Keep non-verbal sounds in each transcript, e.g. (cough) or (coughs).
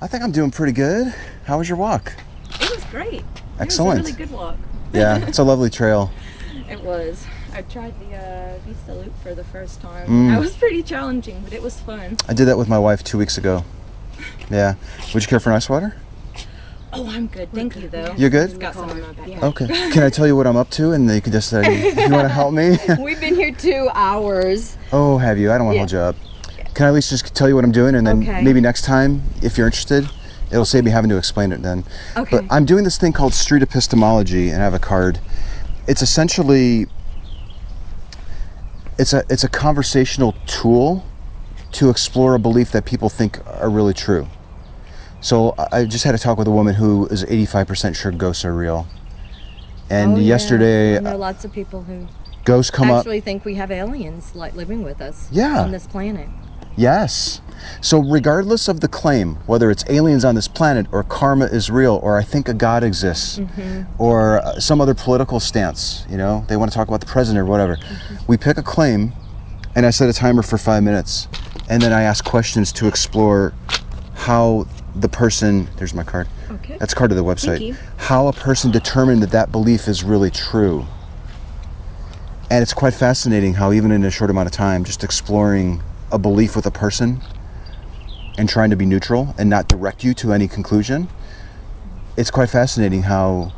Good, and yourself? I think I'm doing pretty good. How was your walk? It was great. Excellent. It was a really good walk. (laughs) Yeah, it's a lovely trail. It was. I tried the uh, Vista Loop for the first time. Mm. That was pretty challenging, but it was fun. I did that with my wife two weeks ago. Yeah. Would you care for an ice water? Oh, I'm good. Thank you, though. You're good? Got some in my bag. Okay. Can I tell you what I'm up to and then you can just say, if you want to help me? (laughs) We've been here two hours. oh, have you? I don't want to Yeah. hold you up. Can I at least just tell you what I'm doing and then Okay. maybe next time, if you're interested, it'll save me having to explain it then. Okay. But I'm doing this thing called street epistemology and I have a card. It's essentially it's a it's a conversational tool to explore a belief that people think are really true. So I just had a talk with a woman who is 85% sure ghosts are real. And Oh, yeah. yesterday, I uh, know lots of people who ghosts come up. actually think we have aliens like living with us Yeah. on this planet. Yes. So, regardless of the claim, whether it's aliens on this planet, or karma is real, or I think a God exists, or uh, some other political stance, you know, they want to talk about the president or whatever, we pick a claim, and I set a timer for five minutes, and then I ask questions to explore how the person, there's my card, Okay. that's card to the website, how a person determined that that belief is really true. And it's quite fascinating how, even in a short amount of time, just exploring a belief with a person and trying to be neutral and not direct you to any conclusion, it's quite fascinating how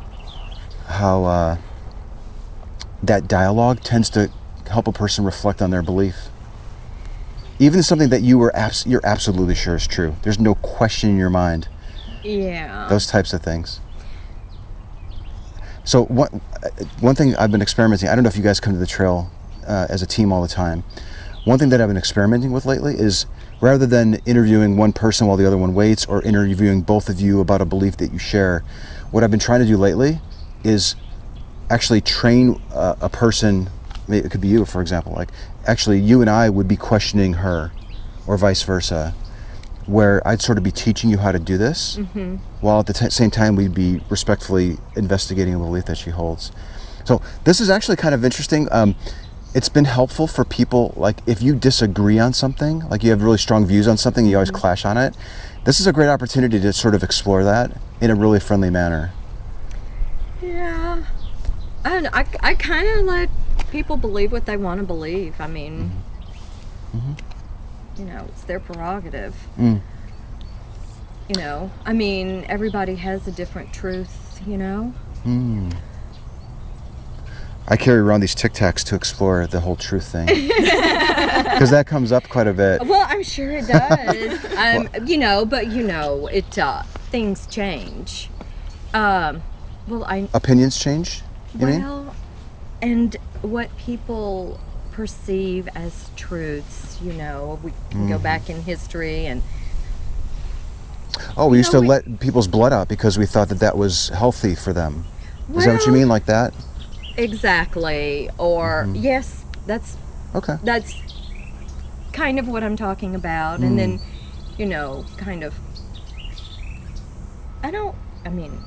how uh, that dialogue tends to help a person reflect on their belief. Even something that you were abs- you're absolutely sure is true. There's no question in your mind Yeah. those types of things. So one one thing I've been experimenting. I don't know if you guys come to the trail uh, as a team all the time. One thing that I've been experimenting with lately is rather than interviewing one person while the other one waits, or interviewing both of you about a belief that you share, what I've been trying to do lately is actually train a, a person. It could be you, for example. Like actually, you and I would be questioning her, or vice versa where I'd sort of be teaching you how to do this, while at the t- same time we'd be respectfully investigating a belief that she holds. So this is actually kind of interesting. Um, it's been helpful for people like if you disagree on something, like you have really strong views on something, you always mm-hmm. clash on it. This is a great opportunity to sort of explore that in a really friendly manner. Yeah. And I, I kind of let people believe what they want to believe. I mean, mm-hmm. Mm-hmm. you know, it's their prerogative. Mm. You know, I mean, everybody has a different truth, you know? Mm. I carry around these Tic Tacs to explore the whole truth thing (laughs) because that comes up quite a bit. Well, I'm sure it does. (laughs) um, you know, but you know, it uh, things change. Um, well, I Opinions change. You mean? well, and what people perceive as truths. You know, we can go back in history and Oh, we used know, to we- let people's blood out because we thought that that was healthy for them. Is that what you mean, like that? Exactly. Or mm-hmm. yes, that's Okay. that's kind of what I'm talking about. And mm. then, you know, kind of. I don't. I mean,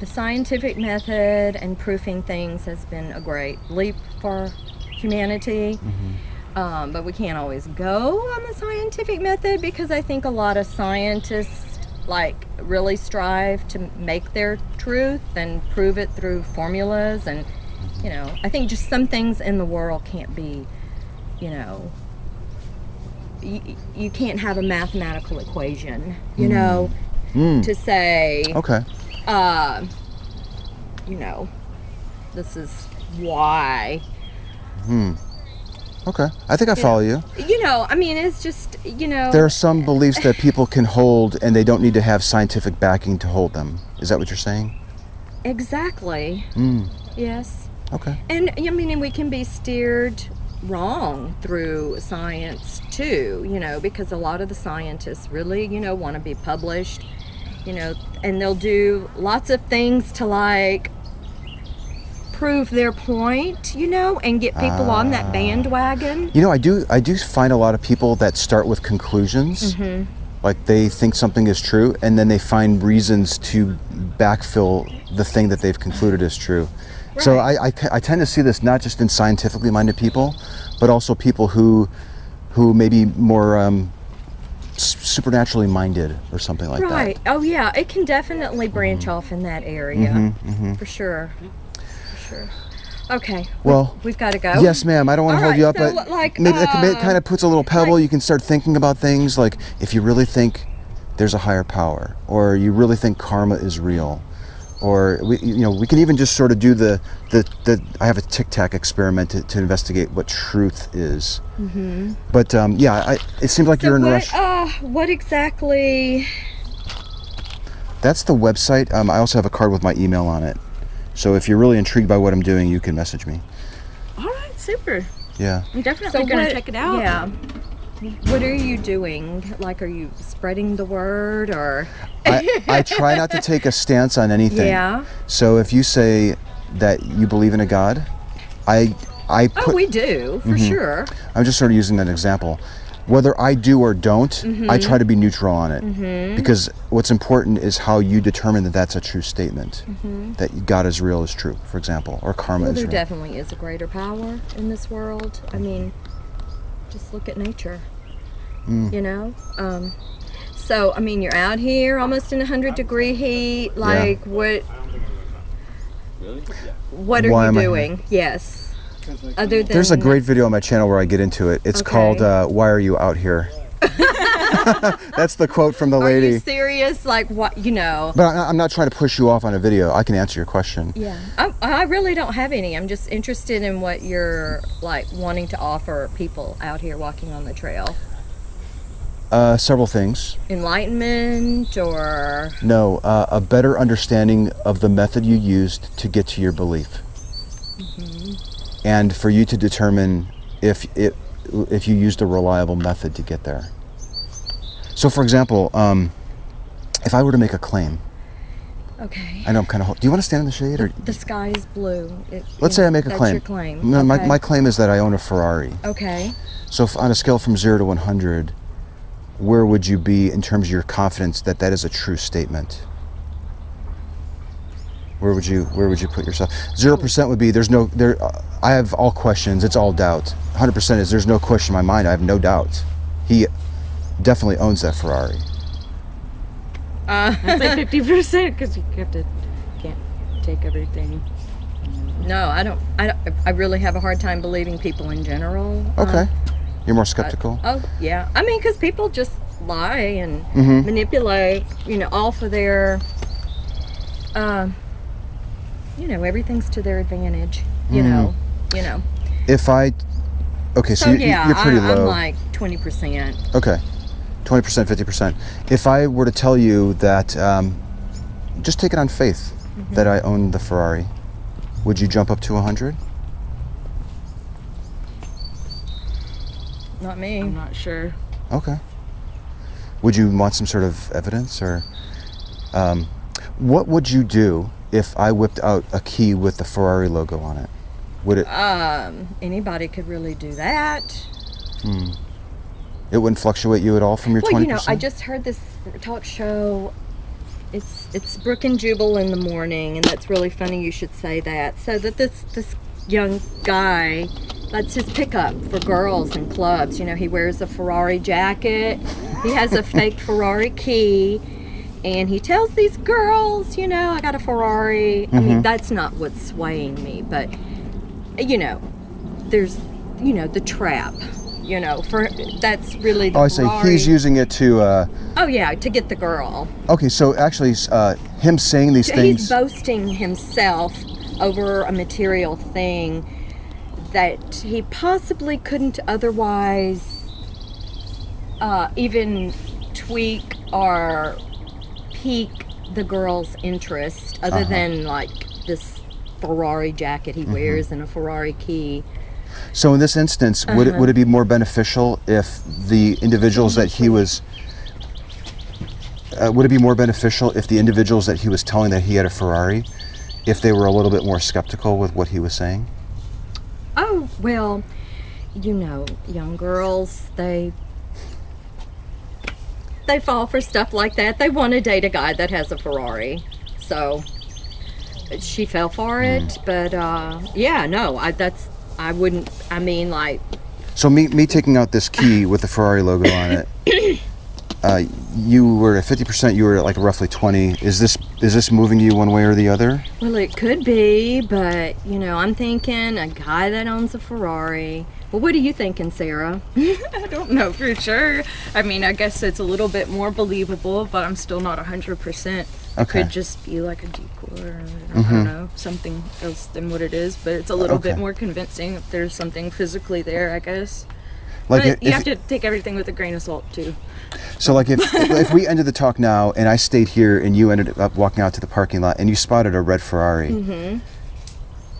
the scientific method and proofing things has been a great leap for humanity. Mm-hmm. Um, but we can't always go on the scientific method because I think a lot of scientists like really strive to make their truth and prove it through formulas and you know I think just some things in the world can't be you know you, you can't have a mathematical equation you know Mm. to say Okay. uh, you know, this is why. Okay. I think I follow you. You know, I mean, it's just, you know, There are some beliefs that people can hold and they don't need to have scientific backing to hold them. Is that what you're saying? exactly. Mm. Yes. Okay. And I mean, we can be steered wrong through science too, you know, because a lot of the scientists really, you know, want to be published you know, and they'll do lots of things to like prove their point, you know, and get people on that bandwagon. You know, I do I do find a lot of people that start with conclusions. Mm-hmm. Like they think something is true and then they find reasons to backfill the thing that they've concluded is true. So I, I, I tend to see this not just in scientifically minded people, but also people who who may be more um, supernaturally minded or something like Right. that. Right. Oh yeah, it can definitely branch Mm-hmm. off in that area. For sure. For sure. Okay. Well, we've got to go. Yes, ma'am. I don't want to hold you up, right, but like, maybe that uh, kind of puts a little pebble. like- you can start thinking about things like if you really think there's a higher power, or you really think karma is real, or we, you know, we can even just sort of do the the, the I have a tic tac experiment to, to investigate what truth is. Mm-hmm. But um, yeah, I, it seems like So you're in a rush. uh, what exactly? That's the website. Um, I also have a card with my email on it. So if you're really intrigued by what I'm doing, you can message me. All right, super. Yeah. I'm definitely So gonna check it out. Yeah. What are you doing? Like, are you spreading the word or? I, I try not to take a stance on anything. Yeah. So if you say that you believe in a God, I I put, Oh, we do for Mm-hmm. sure. I'm just sort of using that example. Whether I do or don't, Mm-hmm. I try to be neutral on it because what's important is how you determine that that's a true statement. That God is real is true, for example, or karma Mm-hmm. Well, is there real. definitely is a greater power in this world. I mean, just look at nature. Mm. You know. Um, so I mean, you're out here almost in a hundred degree heat. Like what? What are Why you am I doing? Yes. Other than There's a great video on my channel where I get into it. It's Okay. called uh, "Why Are You Out Here." (laughs) that's the quote from the Are you lady. serious? Like what? You know. But I- I'm not trying to push you off on a video. I can answer your question. Yeah, I, I really don't have any. I'm just interested in what you're like wanting to offer people out here walking on the trail. Uh, several things. Enlightenment or No, uh, a better understanding of the method you used to get to your belief, and for you to determine if it if you used a reliable method to get there. So, for example, um, if I were to make a claim, okay. I know I'm kind of. Do you want to stand in the shade, or The sky is blue. It- let's say I make a that's claim. your claim. No, my, okay. my claim is that I own a Ferrari. Okay. So, if on a scale from zero to 100, where would you be in terms of your confidence that that is a true statement? Where would you Where would you put yourself? Zero percent would be there's no there. Uh, I have all questions. It's all doubt. 100 percent is there's no question in my mind. I have no doubt. He definitely owns that Ferrari. I'd say (laughs) fifty percent because you have to can't take everything. No, I don't. I, don't, I really have a hard time believing people in general. Um, Okay, you're more skeptical. Oh yeah, I mean, because people just lie and Mm-hmm. manipulate, you know, all for their, um, you know, everything's to their advantage. You Mm-hmm. know, you know. if I, okay, so, So you, yeah, you're pretty I, low. I'm like twenty percent. Okay, twenty percent, fifty percent. If I were to tell you that, um, just take it on faith Mm-hmm. that I own the Ferrari, would you jump up to hundred? Not me. I'm not sure. Okay. Would you want some sort of evidence, or um, what would you do if I whipped out a key with the Ferrari logo on it? Would it? Um, anybody could really do that. Hmm. It wouldn't fluctuate you at all from your Well, twenty you know. I just heard this talk show. It's it's Brooke and Jubal in the morning, and that's really funny. You should say that. So that this this young guy, that's his pickup for girls and clubs. You know, he wears a Ferrari jacket. He has a fake (laughs) Ferrari key, and he tells these girls, you know, I got a Ferrari. I mean, that's not what's swaying me, but you know, there's you know the trap. You know, for that's really the Oh, I say Ferrari. he's using it to. Uh, Oh yeah, to get the girl. okay, so actually, uh, him saying these He's things. He's boasting himself over a material thing that he possibly couldn't otherwise uh, even tweak or pique the girl's interest, other Uh-huh. than like this Ferrari jacket Mm-hmm. he wears and a Ferrari key. So in this instance, would Uh-huh. it would it be more beneficial if the individuals that he was uh, would it be more beneficial if the individuals that he was telling that he had a Ferrari, if they were a little bit more skeptical with what he was saying? Oh, well, you know, young girls, they they fall for stuff like that. They want to date a guy that has a Ferrari. So she fell for it, but uh yeah, no, I that's I wouldn't I mean like So me me taking out this key with the Ferrari logo on it. (coughs) Uh, you were at fifty percent. You were at like roughly twenty. Is this is this moving you one way or the other? well it could be, but you know, I'm thinking a guy that owns a Ferrari. Well, what are you thinking, Sara? (laughs) I don't know for sure. I mean, I guess it's a little bit more believable, but I'm still not 100%. It Okay. could just be like a decor or I don't know, something else than what it is, but it's a little bit more convincing if there's something physically there, I guess. Like if, you have to take everything with a grain of salt, too. so like if (laughs) if we ended the talk now and I stayed here and you ended up walking out to the parking lot and you spotted a red Ferrari. Mm-hmm.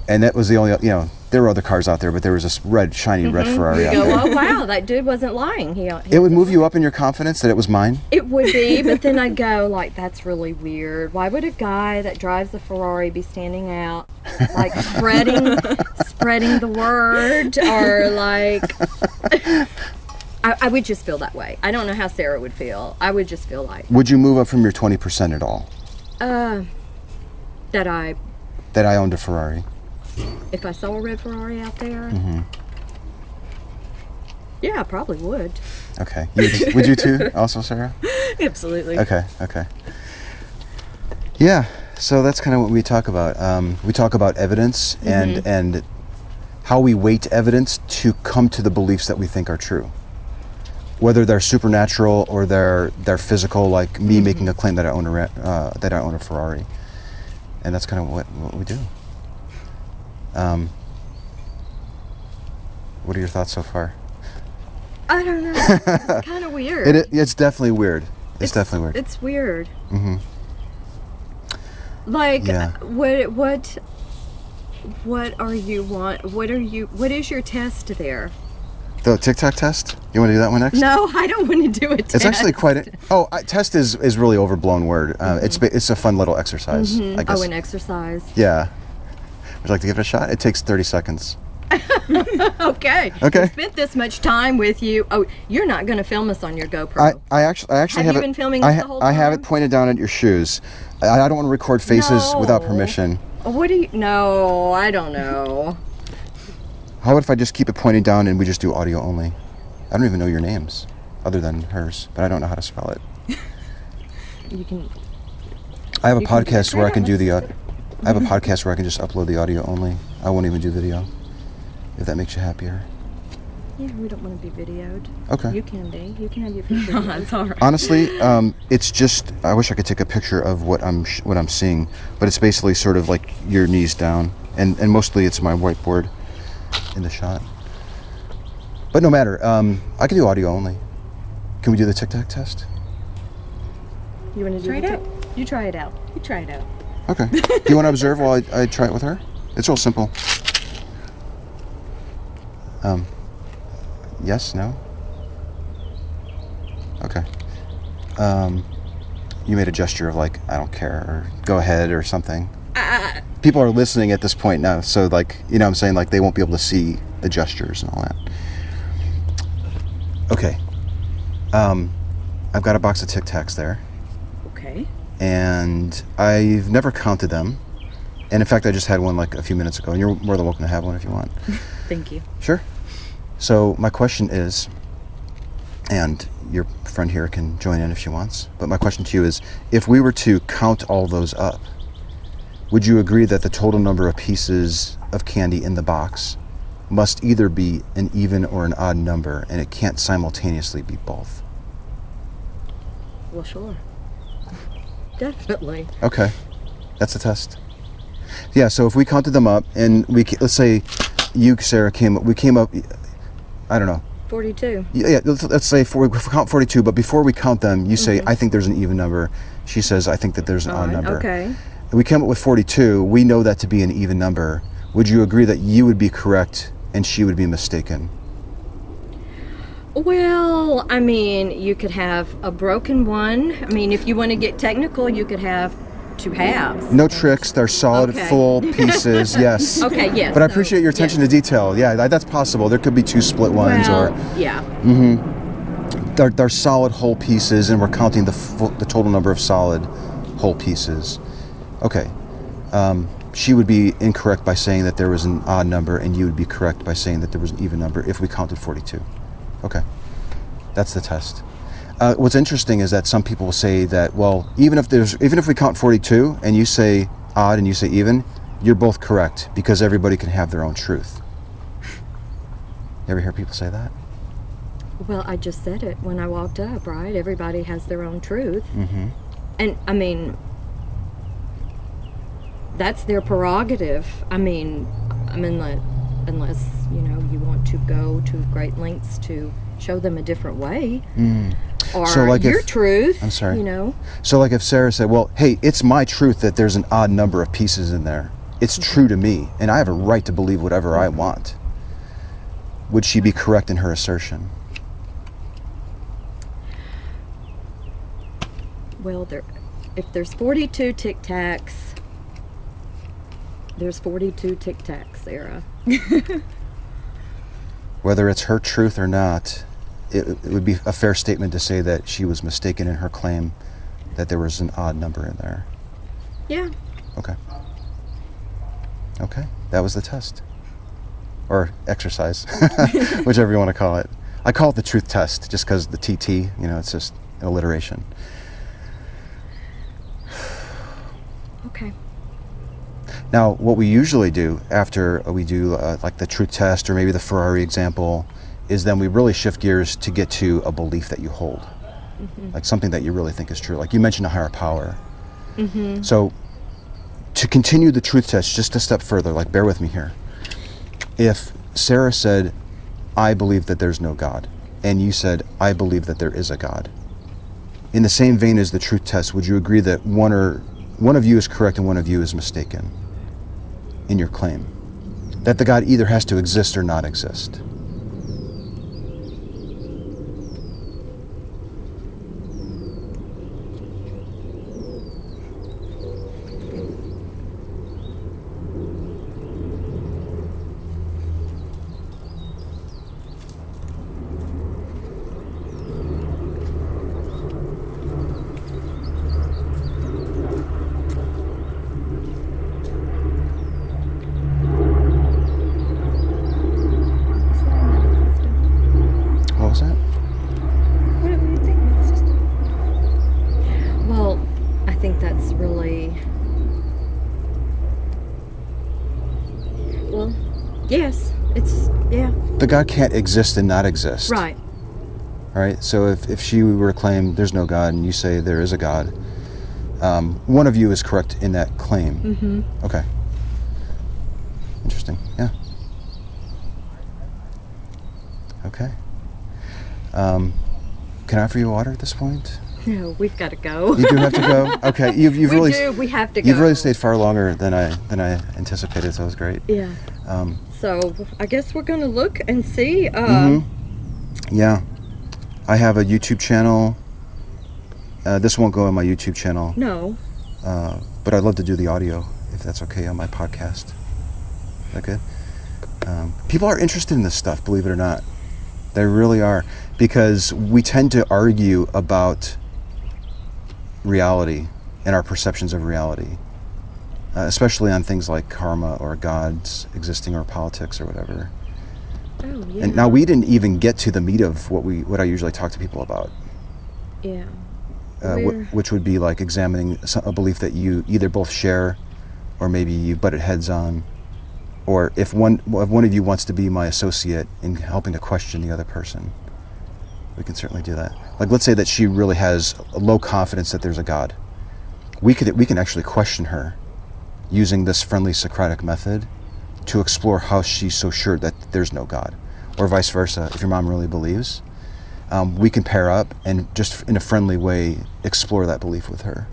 And that was the only you know there were other cars out there, but there was this red shiny red Ferrari out go, there. oh wow, that dude wasn't lying. He, he It would move you up in your confidence that it was mine. It would be, (laughs) but then I'd go like, that's really weird. Why would a guy that drives a Ferrari be standing out, like spreading, (laughs) spreading the word, or like? (laughs) I, I would just feel that way. I don't know how Sara would feel. I would just feel like, Would you move up from your twenty percent at all? uh, that I, That I owned a Ferrari. If I saw a red Ferrari out there, Mm-hmm. yeah, I probably would. Okay. You would, you too? (laughs) Also, Sara. Absolutely. Okay, okay. Yeah, so that's kind of what we talk about. Um, we talk about evidence and and how we weight evidence to come to the beliefs that we think are true. Whether they're supernatural or they're they're physical, like me making a claim that I own a uh, that I own a Ferrari, and that's kind of what what we do. Um, what are your thoughts so far? I don't know. It's (laughs) kind of weird. It, it's definitely weird. It's, definitely weird. It's weird. hmm Like Yeah. what what what are you want what are you what is your test there? The Tic Tac test. You want to do that one next? No, (laughs) I don't want to do it. It's actually quite. A, oh, I, test is is really overblown word. Uh, It's ba- it's a fun little exercise. I guess. Oh, an exercise. yeah. Would you like to give it a shot? It takes thirty seconds. (laughs) Okay. Okay. I spent this much time with you. Oh, you're not going to film us on your GoPro. I, I actually I actually Have have, you it. been filming I, us the whole I have it pointed down at your shoes. I, I don't want to record faces without permission. Uh, what do you? No, I don't know. How about if I just keep it pointed down and we just do audio only? I don't even know your names, other than hers, but I don't know how to spell it. (laughs) You can. I have a You can do it. podcast where I can do the. Uh, Au- I have a podcast where I can just upload the audio only. I won't even do video. If that makes you happier. Yeah, we don't want to be videoed. Okay. You can be. You can have your picture. (laughs) No, videoed. that's all right. Honestly, um, it's just I wish I could take a picture of what I'm sh- what I'm seeing, but it's basically sort of like your knees down, and and mostly it's my whiteboard in the shot. But no matter, um, I can do audio only. Can we do the Tic Tac test? You want to do Try it tic- out. You try it out. You try it out. Okay. do you want to observe while I, I try it with her? It's real simple. Um. Yes. No. Okay. Um. You made a gesture of like I don't care or go ahead or something. People are listening at this point now, so like you know what I'm saying like they won't be able to see the gestures and all that. Okay. Um, I've got a box of Tic Tacs there. And I've never counted them. And in fact, I just had one like a few minutes ago, and you're more than welcome to have one if you want. (laughs) Thank you. Sure. So my question is, and your friend here can join in if she wants, but my question to you is, if we were to count all those up, would you agree that the total number of pieces of candy in the box must either be an even or an odd number, and it can't simultaneously be both? Well, sure. Definitely. Okay, that's the test. Yeah. So if we counted them up, and we let's say you, Sara, came, up. we came up. I don't know. 42. Yeah, let's, let's say count forty-two. But before we count them, you say, mm-hmm. "I think there's an even number." She says, "I think that there's an odd Odd, number." Okay. And we came up with forty-two. We know that to be an even number. Would you agree that you would be correct and she would be mistaken? Well, I mean, you could have a broken one. I mean, if you want to get technical, you could have two halves. No tricks. They're solid, Okay. full (laughs) pieces. Yes. Okay, yes. But I appreciate your attention yes. to detail. Yeah, that, that's possible. There could be two split ones, Well, or yeah. Mm-hmm. they're, they're solid whole pieces, and we're counting the full, the total number of solid whole pieces. Okay. Um, she would be incorrect by saying that there was an odd number, and you would be correct by saying that there was an even number if we counted 42. Okay. That's the test. Uh, what's interesting is that some people will say that, well, even if there's, even if we count 42 and you say odd and you say even, you're both correct because everybody can have their own truth. You ever hear people say that? Well, I just said it when I walked up, right? Everybody has their own truth. Mm-hmm. And I mean, that's their prerogative. I mean, I mean, unless, unless you know you want to go to great lengths to show them a different way, mm. or So, like your if- truth. I'm sorry. You know, So, like if Sara said, "Well, hey, it's my truth that there's an odd number of pieces in there. It's mm-hmm. true to me, and I have a right to believe whatever I want." Would she be correct in her assertion? well, there, if there's 42 Tic Tacs, there's 42 Tic Tacs, Sara. (laughs) Whether it's her truth or not, it, it would be a fair statement to say that she was mistaken in her claim that there was an odd number in there. Yeah. Okay. Okay, that was the test. Or exercise, (laughs) (laughs) whichever you want to call it. I call it the truth test just because the TT, you know, it's just an alliteration. (sighs) Okay. Now, what we usually do after we do uh, like the truth test or maybe the Ferrari example is then we really shift gears to get to a belief that you hold, like something that you really think is true. Like you mentioned a higher power. So, to continue the truth test just a step further, like bear with me here. If Sara said, I believe that there's no God, and you said, I believe that there is a God, in the same vein as the truth test, would you agree that one or one of you is correct and one of you is mistaken in your claim? That the God either has to exist or not exist. What was that? What do you think, my sister? Well, I think that's really. Well, yes, it's yeah, The God can't exist and not exist. right. Right? So if, if she were to claim there's no God and you say there is a God, um, one of you is correct in that claim. Mm-hmm. Okay. Interesting. Yeah. Okay. Um, can I offer you water at this point? No, we've got to go. You do have to go. (laughs) Okay. You've, you've we really do. We have to go. you've really stayed far longer than I than I anticipated. So it was great. Yeah. Um, So I guess we're gonna look and see. Uh, Mhm. Yeah. I have a YouTube channel. Uh, this won't go on my YouTube channel, No. uh, but I'd love to do the audio if that's okay on my podcast. Is that good? Um, people are interested in this stuff, believe it or not. They really are. Because we tend to argue about reality and our perceptions of reality, uh, especially on things like karma or gods existing or politics or whatever. Oh yeah. And now we didn't even get to the meat of what we what I usually talk to people about. Yeah. uh, wh- which would be like examining a belief that you either both share or maybe you butted heads on or if one if one of you wants to be my associate in helping to question the other person we can certainly do that like let's say that she really has low confidence that there's a god we could we can actually question her using this friendly socratic method to explore how she's so sure that there's no god or vice versa if your mom really believes um, we can pair up and just in a friendly way explore that belief with her.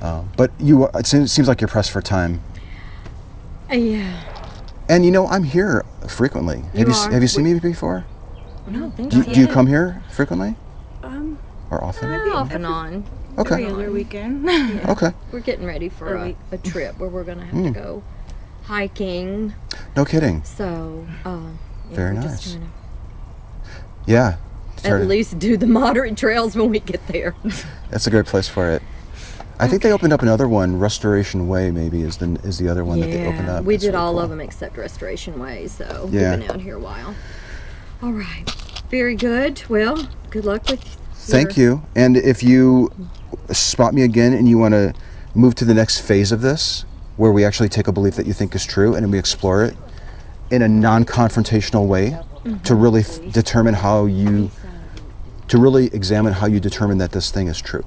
Um, but you, it seems, like you're pressed for time, Uh, yeah. and you know I'm here frequently. You have you are? have you seen We- me before? I don't think Do, you come here frequently Um, or often? off and on? Every Okay. other weekend. (laughs) Okay. We're getting ready for a, a trip where we're gonna have Hmm. to go hiking. No kidding. So, uh, yeah, Very we're nice. Just trying Yeah. to Sorry. at least do the (laughs) moderate trails when we get there. (laughs) That's a great place for it. I think they opened up another one, Restoration Way. Maybe is the is the other one that they opened up. we That's did really all cool. of them except Restoration Way. So Yeah. we've been out here a while. All right, very good. Well, good luck with. Thank you. And if you spot me again and you want to move to the next phase of this, where we actually take a belief that you think is true and we explore it in a non-confrontational way to really f- determine how you to really examine how you determine that this thing is true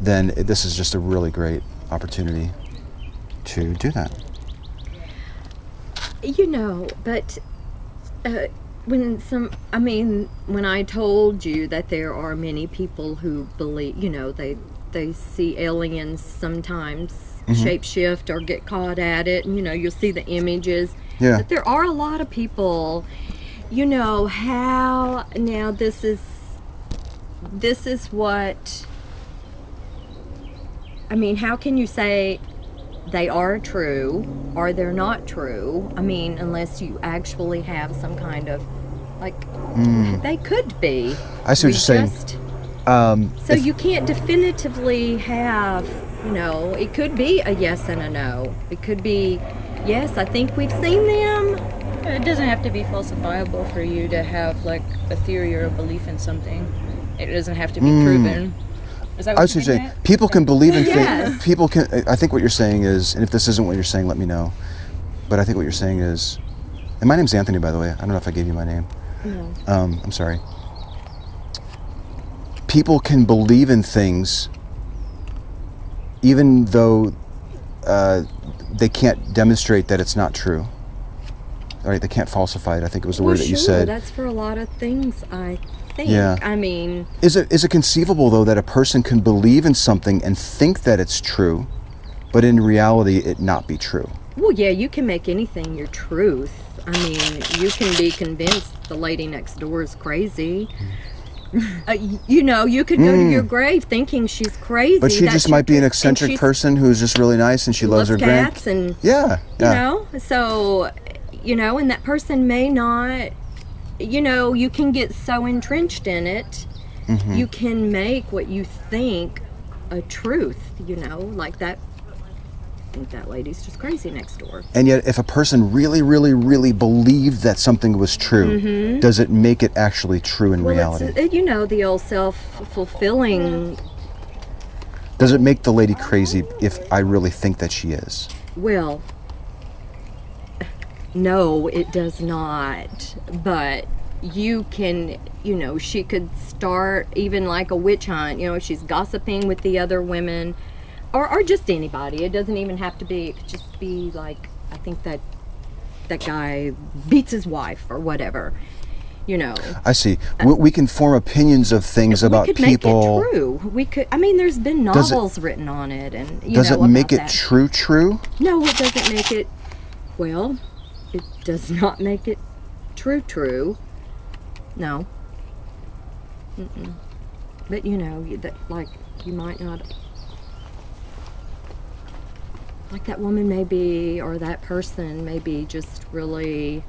then this is just a really great opportunity to do that. You know, but uh, when some, I mean, when I told you that there are many people who believe, you know, they they see aliens sometimes Mm-hmm. shapeshift or get caught at it, and you know, you'll see the images. Yeah. But there are a lot of people, you know, how now this is this is what I mean, how can you say they are true or they're not true? I mean, unless you actually have some kind of like they could be. I see what you're saying. just- um, so you can't definitively have, you know, it could be a yes and a no. It could be, yes, I think we've seen them. It doesn't have to be falsifiable for you to have like a theory or a belief in something. It doesn't have to be proven. Is that I was you're just saying, at? people can believe in Yes. things. People can. I think what you're saying is, and if this isn't what you're saying, let me know. But I think what you're saying is, and my name's Anthony, by the way. I don't know if I gave you my name. No. Um, I'm sorry. People can believe in things, even though uh, they can't demonstrate that it's not true. All right, They can't falsify it. I think it was the well, word that you sure, said. That's for a lot of things, I think. Yeah. I mean, Is it is it conceivable though that a person can believe in something and think that it's true, but in reality it not be true? well, yeah, you can make anything your truth. I mean, you can be convinced the lady next door is crazy. Uh, you know, you could go to your grave thinking she's crazy. Mm. But she just might be an and eccentric she's- person who's just really nice and she loves, loves her grand. cats and Yeah, yeah. you know so you know and that person may not you know you can get so entrenched in it Mm-hmm. you can make what you think a truth you know like that think that lady's just crazy next door And yet, if a person really, really, really believed that something was true, does it make it actually true in Mm-hmm. well reality? you know the old self-fulfilling Does it make the lady crazy if I really think that she is? Well, no, it does not. But you can, you know, she could start even like a witch hunt. You know, she's gossiping with the other women, or or just anybody. It doesn't even have to be. It could just be like I think that that guy beats his wife or whatever. You know, I see. Uh, we, we can form opinions of things about we could people. make it true. We could. I mean, there's been Does it- novels written on it, and you Does know it make it that. true? True? No, it doesn't make it. Well, it does not make it true. True. No. Mm-mm. But you know, that like you might not. Like that woman may be, or that person may be just really,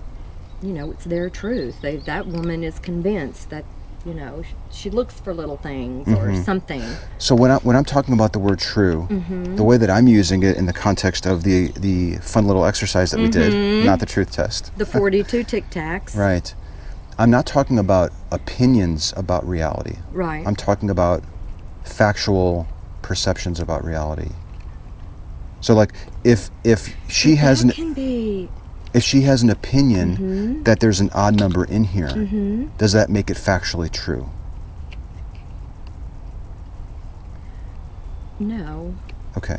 you know, it's their truth. They that woman is convinced that, you know, sh- she looks for little things or something. So when I when I'm talking about the word true, Mm-hmm. the way that I'm using it in the context of the the fun little exercise that we Mm-hmm. did, not the truth test. The forty-two tic tacs. (laughs) Right. I'm not talking about opinions about reality. Right. I'm talking about factual perceptions about reality. So like if if she has an can be if she has an opinion Mm-hmm. that there's an odd number in here, does that make it factually true? no. Okay.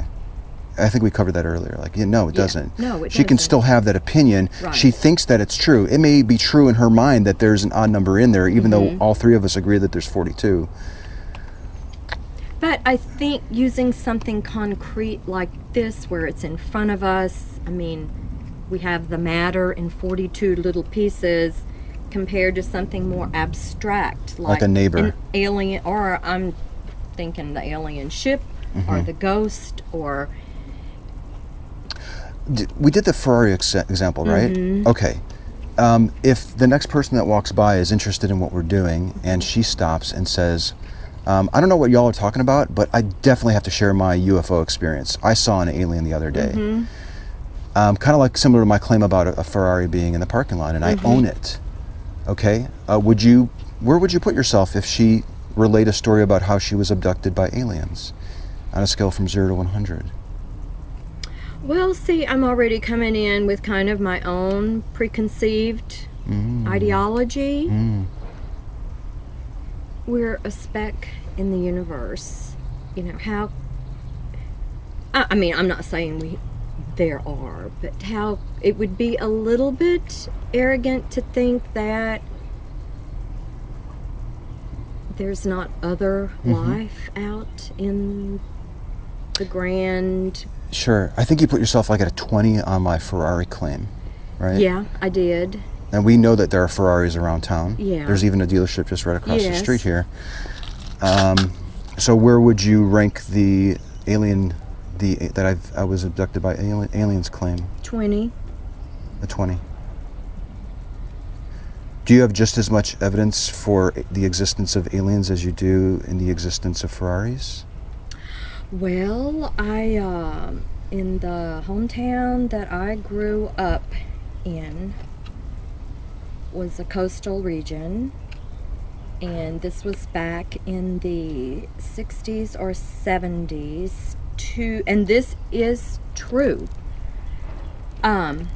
I think we covered that earlier. Like, yeah, no, it Yeah. doesn't. No, it She can doesn't. still have that opinion. Right. She thinks that it's true. It may be true in her mind that there's an odd number in there, even Mm-hmm. though all three of us agree that there's 42. But I think using something concrete like this, where it's in front of us, I mean, we have the matter in 42 little pieces. compared to something more abstract, like, Like a neighbor. an alien, or I'm thinking the alien ship, Mm-hmm. or the ghost, or we did the Ferrari ex- example, right? Mm-hmm. Okay. Um, if the next person that walks by is interested in what we're doing and she stops and says, um, I don't know what y'all are talking about, but I definitely have to share my UFO experience. I saw an alien the other day. Mm-hmm. Um, kind of like similar to my claim about a, a Ferrari being in the parking lot, and Mm-hmm. I own it. Okay. Uh, would you? Where would you put yourself if she relayed a story about how she was abducted by aliens, on a scale from zero to one hundred? Well, see, I'm already coming in with kind of my own preconceived ideology. Mm. We're a speck in the universe. You know, how. I, I mean, I'm not saying we. There are, but how. It would be a little bit arrogant to think that there's not other mm-hmm. life out in the grand Sure. I think you put yourself like at a 20 on my Ferrari claim, right? Yeah, I did. And we know that there are Ferraris around town. Yeah. There's even a dealership just right across the street here. Um, so where would you rank the alien, the that I've, I was abducted by alien, aliens claim? 20. A 20. Do you have just as much evidence for the existence of aliens as you do in the existence of Ferraris? Well, I, um, in the hometown that I grew up in was a coastal region. And this was back in the 60s or 70s. To, and this is true. Um,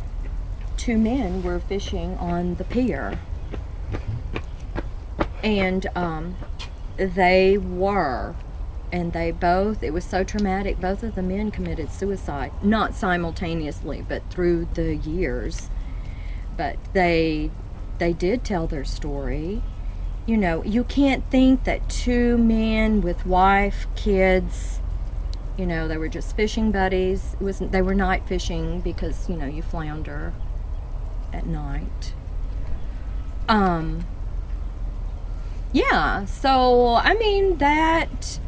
two men were fishing on the pier. And um, they were and they both it was so traumatic both of the men committed suicide not simultaneously but through the years but they they did tell their story. You know you can't think that two men with wife kids you know they were just fishing buddies. It was they were night fishing because you know you flounder at night. Um yeah so i mean that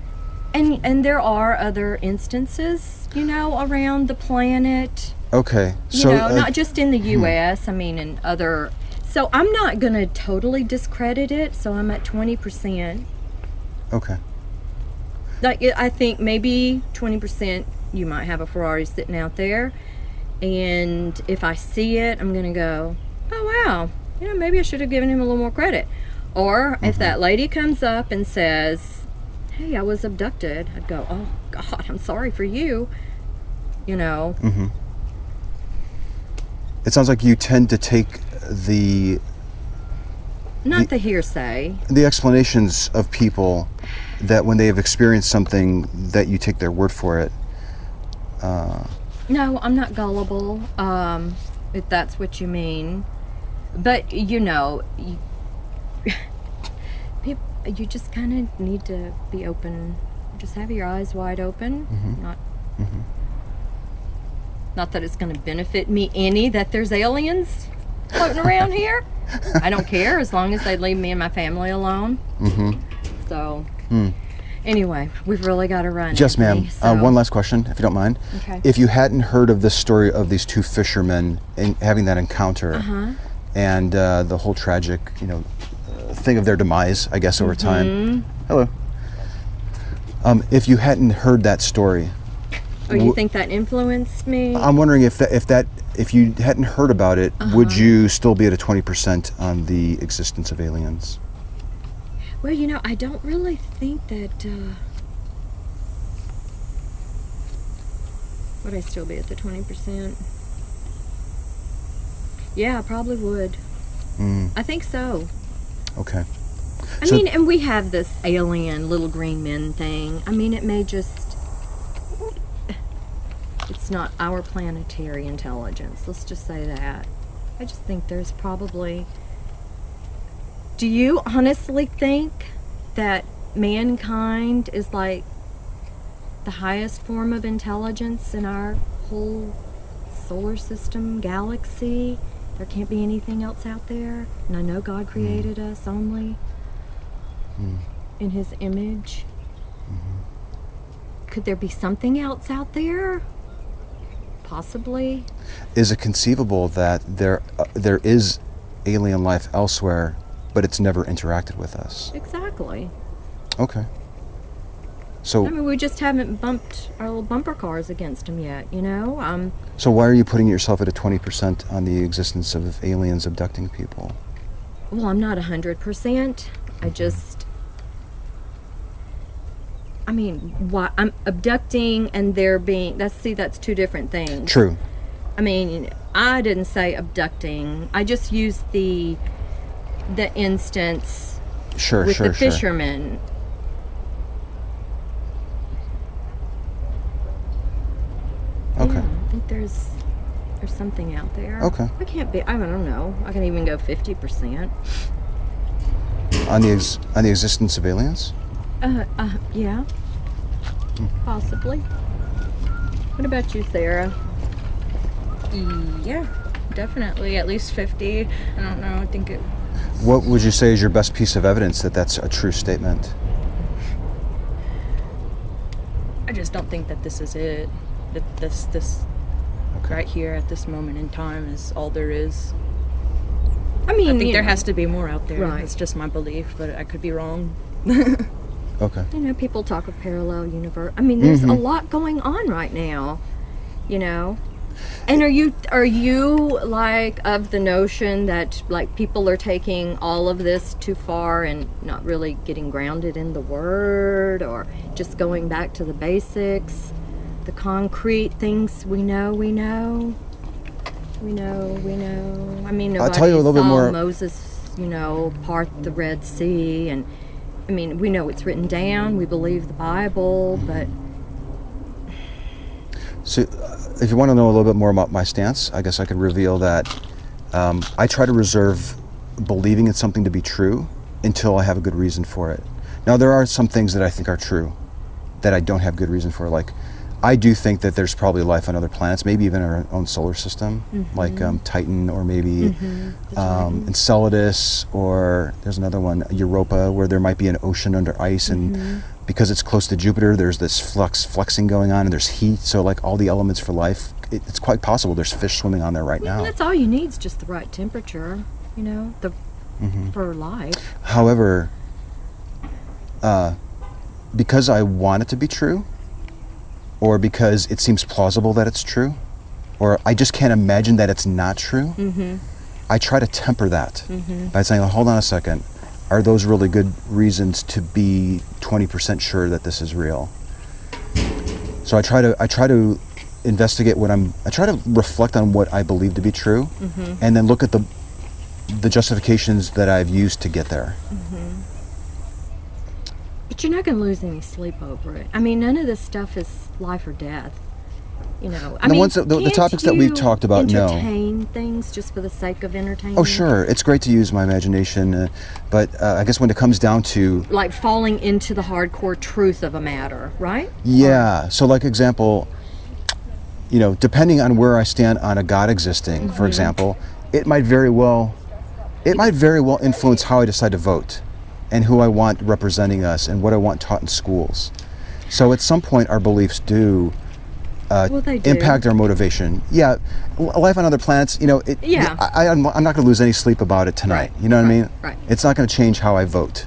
and and there are other instances you know around the planet. Okay. you so know uh, not just in the us i mean in other so i'm not going to totally discredit it so i'm at 20% Okay. like i think maybe 20% you might have a ferrari sitting out there and if i see it i'm going to go oh wow. You know maybe i should have given him a little more credit. Or if that lady comes up and says hey i was abducted i'd go oh god i'm sorry for you you know? Mm-hmm. It sounds like you tend to take the not The- the hearsay the explanations of people that when they have experienced something that you take their word for it. Uh, No, I'm not gullible, um, if that's what you mean. But, you know, you, (laughs) you just kind of need to be open. Just have your eyes wide open. Not, not that it's going to benefit me any that there's aliens floating around here. I don't care as long as they leave me and my family alone. mhm. So, anyway, we've really got to run. Yes, ma'am. Anthony, Uh, one last question, if you don't mind. Okay. If you hadn't heard of this story of these two fishermen and having that encounter Uh-huh. and uh, the whole tragic, you know, uh, thing of their demise, I guess, over Mm-hmm. time. Hello. Um, if you hadn't heard that story, Oh, you Wh- think that influenced me? I'm wondering if that, if that if you hadn't heard about it, would Uh-huh. you still be at a 20% on the existence of aliens? Well, you know, I don't really think that. Uh, would I still be at the 20%? Yeah, I probably would. Mm, I think so. okay. I So- mean, and we have this alien little green men thing. I mean, it may just. It's not our planetary intelligence. Let's just say that. I just think there's probably. Do you honestly think that mankind is like the highest form of intelligence in our whole solar system, galaxy? there can't be anything else out there. And I know God mm-hmm. created us only mm-hmm. in His image. Mm-hmm. Could there be something else out there? Possibly. Is it conceivable that there uh, there is alien life elsewhere, but it's never interacted with us? Exactly. Okay. So I mean, we just haven't bumped our little bumper cars against them yet, you know? Um, so why are you putting yourself at a twenty percent on the existence of aliens abducting people? well, I'm not a 100%. I just. I mean, why I'm abducting and they're being that's see that's two different things. True. I mean, I didn't say abducting. I just used the the instance Sure. with sure. the sure. fishermen. Okay. Yeah, I think there's there's something out there. Okay. I can't be. I don't know. I can even go fifty percent. On the ex- on the existence of aliens. Uh, uh, yeah. Possibly. What about you, Sara? Yeah, definitely. At least 50. I don't know. I think it. What would you say is your best piece of evidence that that's a true statement? I just don't think that this is it. That this, this Okay. right here at this moment in time is all there is. I mean, I think there know, has to be more out there. Right. It's just my belief, but I could be wrong. (laughs) Okay. You know, people talk of parallel universe. I mean, there's a Mhm. lot going on right now. You know. And are you are you like of the notion that like people are taking all of this too far and not really getting grounded in the word or just going back to the basics, the concrete things we know we know. We know, we know. I mean, I'll tell you a little bit more- Moses, you know, part the Red Sea, and I mean, we know it's written down. We believe the Bible, but So, uh, if you want to know a little bit more about my stance, I guess I could reveal that um, I try to reserve believing in something to be true until I have a good reason for it. Now, there are some things that I think are true that I don't have good reason for. Like, I do think that there's probably life on other planets, maybe even our own solar system, like um, Titan or maybe um, Enceladus, or there's another one, Europa, where there might be an ocean under ice, and because it's close to Jupiter, there's this flux flexing going on, and there's heat. So, like all the elements for life, it, it's quite possible there's fish swimming on there right well, now. that's all you need is just the right temperature, you know, the Mm-hmm. for life. However, uh, because I want it to be true, or because it seems plausible that it's true, or I just can't imagine that it's not true, mm-hmm. I try to temper that mm-hmm. by saying, "Oh, hold on a second. Are those really good reasons to be 20% sure that this is real? So I try to I try to investigate what I'm I try to reflect on what I believe to be true mm-hmm. and then look at the the justifications that I've used to get there. But you're not going to lose any sleep over it. I mean, none of this stuff is life or death. You know, I The mean, ones that- the- the topics that we've talked about, no. Entertain things just for the sake of entertaining. Oh, sure. It's great to use my imagination, uh, but uh, I guess when it comes down to Like falling into the hardcore truth of a matter, right? yeah, so like example, you know, depending on where I stand on a God existing, for example, it might very well, it might very well influence how I decide to vote, and who I want representing us, and what I want taught in schools. So at some point, our beliefs do uh, Well, do. impact our motivation. Yeah, life on other planets. You know, it, Yeah. I, I'm, I'm not going to lose any sleep about it tonight. Right, You know what I mean? right. It's not going to change how I vote.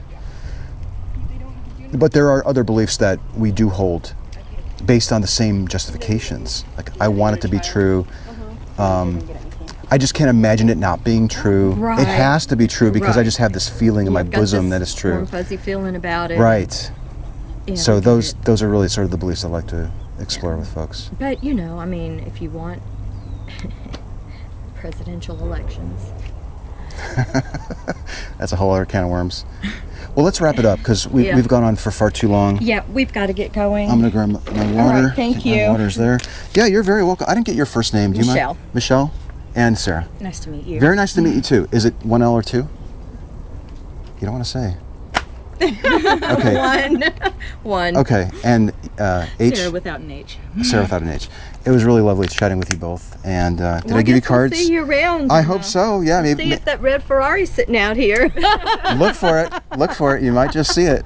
But there are other beliefs that we do hold, based on the same justifications. Like I want it to be true. Um, I just can't imagine it not being true. Right. It has to be true because I just have this feeling in my You've got bosom that it's warm, true. fuzzy feeling about it. Right. Yeah, so those it. those are really sort of the beliefs I like to explore with folks. But you know, I mean, if you want (laughs) presidential elections, (laughs) That's a whole other can of worms. Well, let's wrap it up because we, Yeah. we've gone on for far too long. yeah, we've got to get going. I'm gonna grab my, my water. right, thank think My you. water's there. Yeah, you're very welcome. I didn't get your first name. Do you Michele. mind? Michele. And Sara. Nice to meet you. Very nice to meet you (laughs) too. Is it one L or two? You don't want to say. (laughs) Okay. One. One. Okay. And uh, H. Sara without an H. Sara without an H. It was really lovely chatting with you both. And uh, did Well, I give you guess we'll cards? see you around. I hope so. Yeah. Maybe See if that red Ferrari's sitting out here. look for it. (laughs) Look for it. You might just see it.